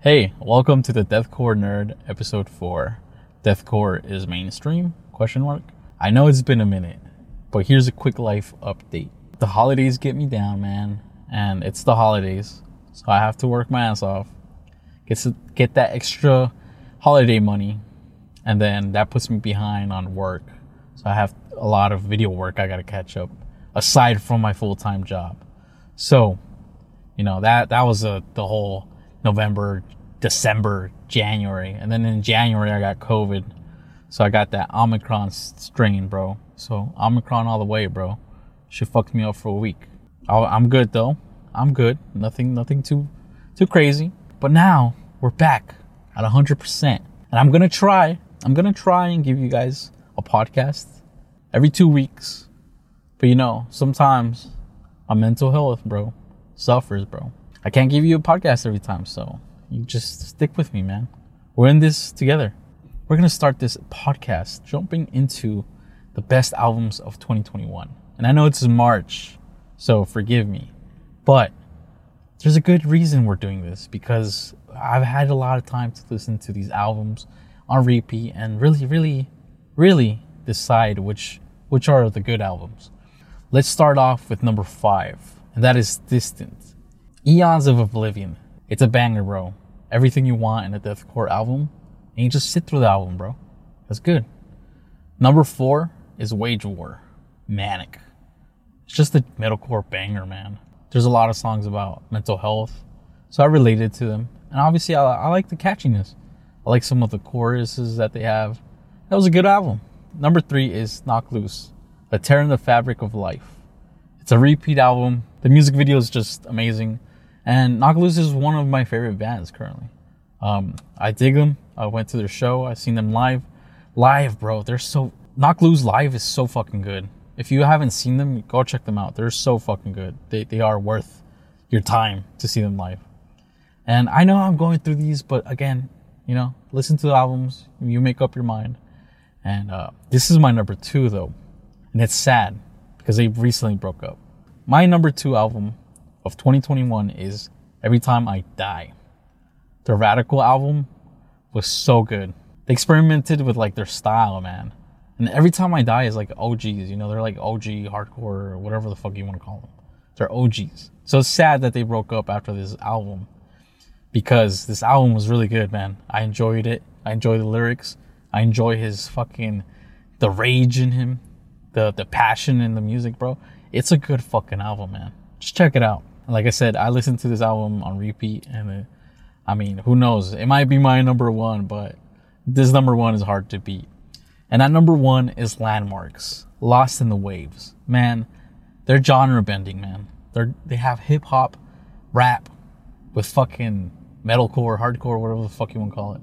Hey, welcome to the Deathcore Nerd episode 4. Deathcore is mainstream? Question mark. I know it's been a minute, but here's a quick life update. The holidays get me down, man, and it's the holidays, so I have to work my ass off. Get to get that extra holiday money, and then that puts me behind on work. So I have a lot of video work I got to catch up aside from my full-time job. So, you know, that that was a, the whole November, December, January. And then in January, I got COVID. So I got that Omicron strain, bro. So Omicron all the way, bro. She fucked me up for a week. I'm good though. I'm good. Nothing, nothing too, too crazy. But now we're back at 100%. And I'm gonna try. I'm gonna try and give you guys a podcast every two weeks. But you know, sometimes my mental health, bro, suffers, bro. I can't give you a podcast every time, so you just stick with me, man. We're in this together. We're gonna start this podcast jumping into the best albums of 2021. And I know it's March, so forgive me. But there's a good reason we're doing this because I've had a lot of time to listen to these albums on repeat and really, really, really decide which which are the good albums. Let's start off with number five, and that is Distant. Eons of Oblivion. It's a banger, bro. Everything you want in a deathcore album, and you just sit through the album, bro. That's good. Number four is Wage War. Manic. It's just a metalcore banger, man. There's a lot of songs about mental health, so I related to them. And obviously, I, I like the catchiness. I like some of the choruses that they have. That was a good album. Number three is Knocked Loose, A Tear in the Fabric of Life. It's a repeat album. The music video is just amazing. And Knocked is one of my favorite bands currently. Um, I dig them. I went to their show. I've seen them live. Live, bro. They're so. Knocked live is so fucking good. If you haven't seen them, go check them out. They're so fucking good. They, they are worth your time to see them live. And I know I'm going through these, but again, you know, listen to the albums. You make up your mind. And uh, this is my number two, though. And it's sad because they recently broke up. My number two album of 2021 is Every Time I Die. The Radical album was so good. They experimented with like their style, man. And Every Time I Die is like OGs, you know, they're like OG hardcore or whatever the fuck you want to call them. They're OGs. So it's sad that they broke up after this album because this album was really good, man. I enjoyed it. I enjoy the lyrics. I enjoy his fucking the rage in him, the the passion in the music, bro. It's a good fucking album, man. Just check it out. Like I said, I listened to this album on repeat, and it, I mean, who knows? It might be my number one, but this number one is hard to beat. And that number one is Landmarks, Lost in the Waves. Man, they're genre bending, man. They're they have hip hop, rap, with fucking metalcore, hardcore, whatever the fuck you want to call it.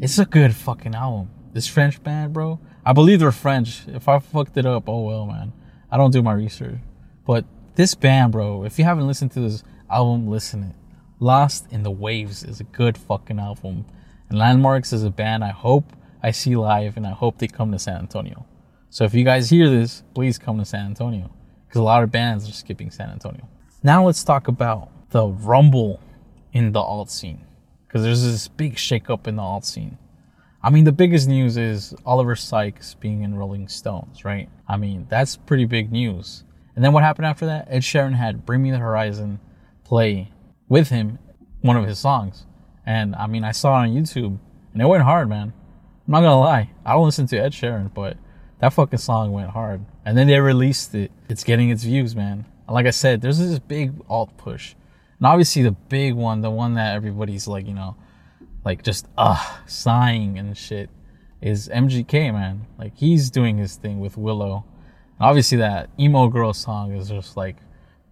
It's a good fucking album. This French band, bro. I believe they're French. If I fucked it up, oh well, man. I don't do my research. But this band, bro, if you haven't listened to this album, listen it. Lost in the Waves is a good fucking album. And Landmarks is a band I hope I see live and I hope they come to San Antonio. So if you guys hear this, please come to San Antonio. Because a lot of bands are skipping San Antonio. Now let's talk about the rumble in the alt scene because there's this big shakeup in the alt scene. I mean, the biggest news is Oliver Sykes being in Rolling Stones, right? I mean, that's pretty big news. And then what happened after that? Ed Sheeran had Bring Me the Horizon play with him one of his songs. And I mean, I saw it on YouTube and it went hard, man. I'm not gonna lie. I don't listen to Ed Sheeran, but that fucking song went hard. And then they released it. It's getting its views, man. Like I said, there's this big alt push. And obviously the big one, the one that everybody's like, you know, like just uh sighing and shit is MGK, man. Like he's doing his thing with Willow. Obviously that emo girl song is just like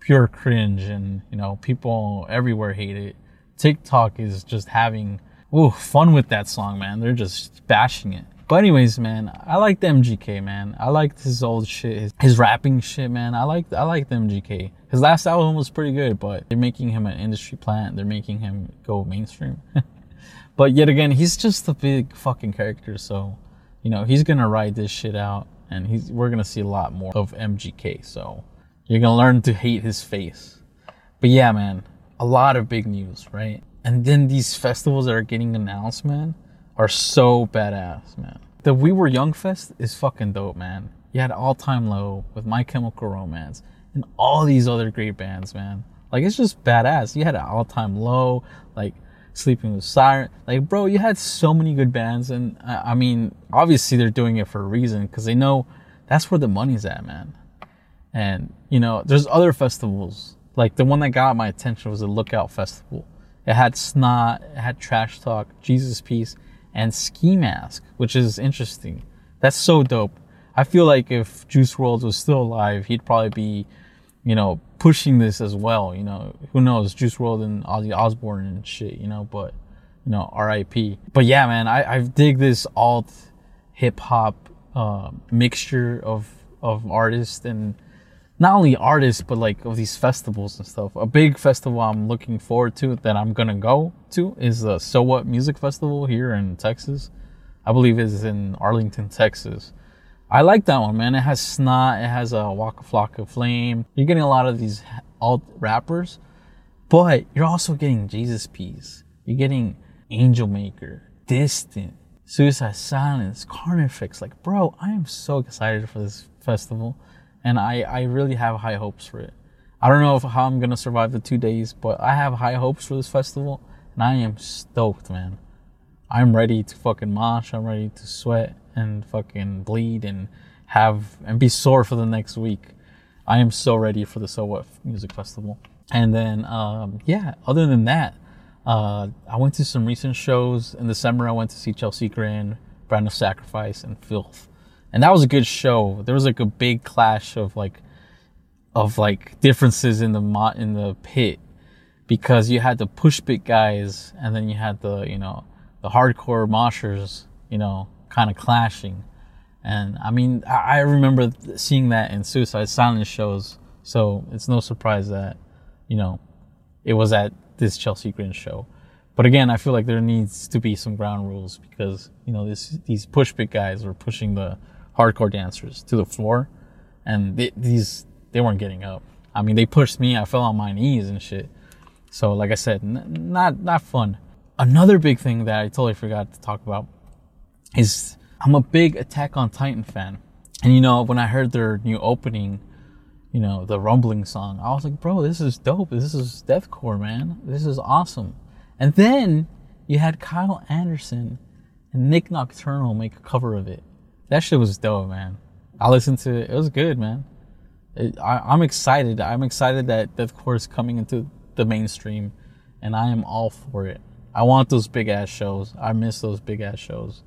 pure cringe and you know, people everywhere hate it. TikTok is just having ooh, fun with that song, man. They're just bashing it. But anyways, man, I like the MGK, man. I liked his old shit, his, his rapping shit, man. I like I like the MGK. His last album was pretty good, but they're making him an industry plant. They're making him go mainstream. but yet again, he's just a big fucking character, so you know he's gonna ride this shit out, and he's we're gonna see a lot more of MGK. So you're gonna learn to hate his face. But yeah, man, a lot of big news, right? And then these festivals that are getting announced, man, are so badass, man. The We Were Young Fest is fucking dope, man. You had All Time Low with My Chemical Romance and all these other great bands, man. Like it's just badass. You had All Time Low, like Sleeping with Siren. Like, bro, you had so many good bands, and I, I mean, obviously they're doing it for a reason because they know that's where the money's at, man. And you know, there's other festivals. Like the one that got my attention was the Lookout Festival. It had Snot, it had Trash Talk, Jesus Piece, and Ski Mask, which is interesting. That's so dope. I feel like if Juice WRLD was still alive, he'd probably be, you know, pushing this as well. You know, who knows, Juice WRLD and Ozzy Osbourne and shit. You know, but you know, R.I.P. But yeah, man, I I dig this alt hip hop uh, mixture of of artists and not only artists but like of these festivals and stuff. A big festival I'm looking forward to that I'm gonna go to is the So What Music Festival here in Texas. I believe it's in Arlington, Texas. I like that one, man. It has Snot, it has a Waka Flocka Flame. You're getting a lot of these alt rappers, but you're also getting Jesus Piece. You're getting Angel Maker, Distant, Suicide Silence, Carnifex. Like, bro, I am so excited for this festival, and I I really have high hopes for it. I don't know if, how I'm gonna survive the two days, but I have high hopes for this festival, and I am stoked, man. I'm ready to fucking mosh. I'm ready to sweat and fucking bleed and have and be sore for the next week. I am so ready for the So What Music Festival. And then, um, yeah, other than that, uh, I went to some recent shows. In December, I went to see Chelsea Grin, Brand of Sacrifice, and Filth. And that was a good show. There was like a big clash of like, of like differences in the mo- in the pit because you had the Pushpit guys and then you had the, you know, the hardcore moshers, you know, kind of clashing. And I mean, I, remember seeing that in Suicide Silence shows, so it's no surprise that, you know, it was at this Chelsea Grin show. But again, I feel like there needs to be some ground rules because, you know, this, these Pushpit guys were pushing the hardcore dancers to the floor and they, these, they weren't getting up. I mean, they pushed me, I fell on my knees and shit. So, like I said, n- not, not fun. Another big thing that I totally forgot to talk about is I'm a big Attack on Titan fan. And you know, when I heard their new opening, you know, the rumbling song, I was like, bro, this is dope. This is deathcore, man. This is awesome. And then you had Kyle Anderson and Nick Nocturnal make a cover of it. That shit was dope, man. I listened to it. It was good, man. It, I, am excited. I'm excited that deathcore is coming into the mainstream, and I am all for it. I want those big ass shows. I miss those big ass shows.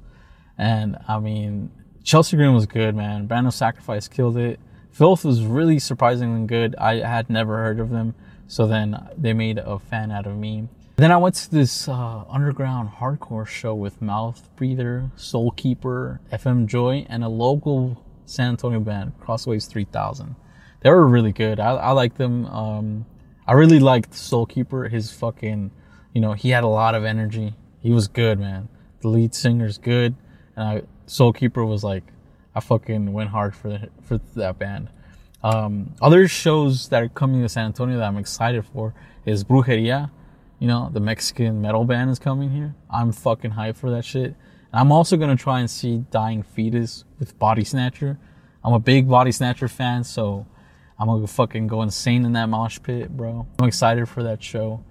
And I mean, Chelsea Grin was good, man. Brand of Sacrifice killed it. Filth was really surprisingly good. I had never heard of them. So then they made a fan out of me. Then I went to this uh, underground hardcore show with Mouth Breather, Soul Keeper, FM Joy, and a local San Antonio band, Crossways 3000. They were really good. I, I like them. Um, I really liked Soul Keeper. His fucking, you know, he had a lot of energy. He was good, man. The lead singer's good and I Soul Keeper was like, I fucking went hard for the, for that band. Um, other shows that are coming to San Antonio that I'm excited for is Brujeria. You know, the Mexican metal band is coming here. I'm fucking hyped for that shit. And I'm also gonna try and see Dying Fetus with Body Snatcher. I'm a big Body Snatcher fan, so I'm gonna fucking go insane in that mosh pit, bro. I'm excited for that show.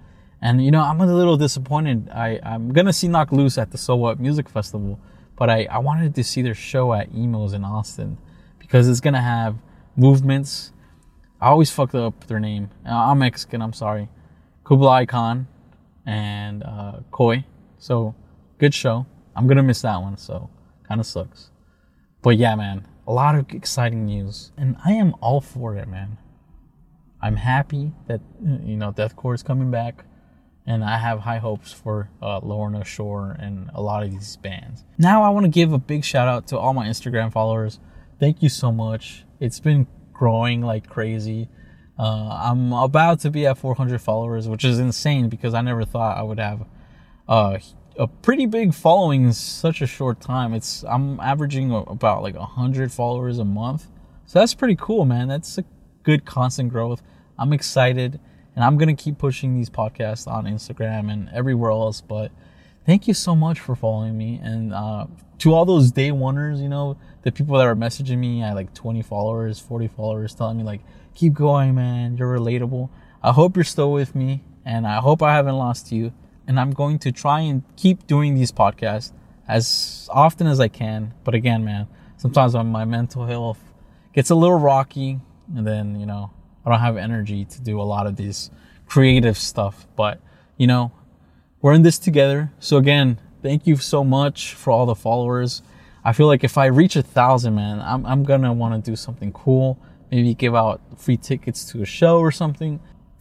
And you know, I'm a little disappointed. I, I'm gonna see Knocked Loose at the So What Music Festival but I, I wanted to see their show at Emos in Austin because it's gonna have movements. I always fucked up their name. Uh, I'm Mexican. I'm sorry. Kublai Khan and uh, Koi. So good show. I'm gonna miss that one. So kind of sucks. But yeah, man, a lot of exciting news, and I am all for it, man. I'm happy that you know deathcore is coming back and I have high hopes for uh, Lorna Shore and a lot of these bands. Now, I want to give a big shout out to all my Instagram followers. Thank you so much. It's been growing like crazy. Uh, I'm about to be at 400 followers, which is insane because I never thought I would have uh, a pretty big following in such a short time. It's I'm averaging about like 100 followers a month, so that's pretty cool, man. That's a good constant growth. I'm excited And I'm going to keep pushing these podcasts on Instagram and everywhere else. But thank you so much for following me. And uh, to all those day oneers, you know, the people that are messaging me at like 20 followers, 40 followers, telling me, like, keep going, man. You're relatable. I hope you're still with me. And I hope I haven't lost you. And I'm going to try and keep doing these podcasts as often as I can. But again, man, sometimes my mental health gets a little rocky. And then, you know, I don't have energy to do a lot of these creative stuff. But, you know, we're in this together. So again, thank you so much for all the followers. I feel like if I reach a thousand, man, I'm, I'm gonna want to do something cool. Maybe give out free tickets to a show or something.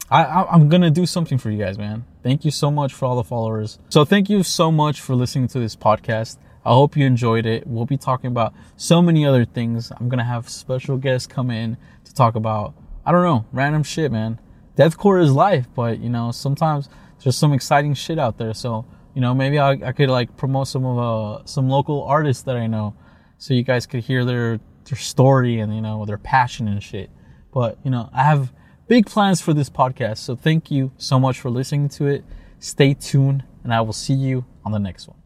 I, I, I'm gonna do something for you guys, man. Thank you so much for all the followers. So thank you so much for listening to this podcast. I hope you enjoyed it. We'll be talking about so many other things. I'm gonna have special guests come in to talk about I don't know, random shit, man. Deathcore is life, but you know, sometimes there's some exciting shit out there. So, you know, maybe I, I could like promote some of uh, some local artists that I know, so you guys could hear their their story and you know their passion and shit. But you know, I have big plans for this podcast. So thank you so much for listening to it. Stay tuned, and I will see you on the next one.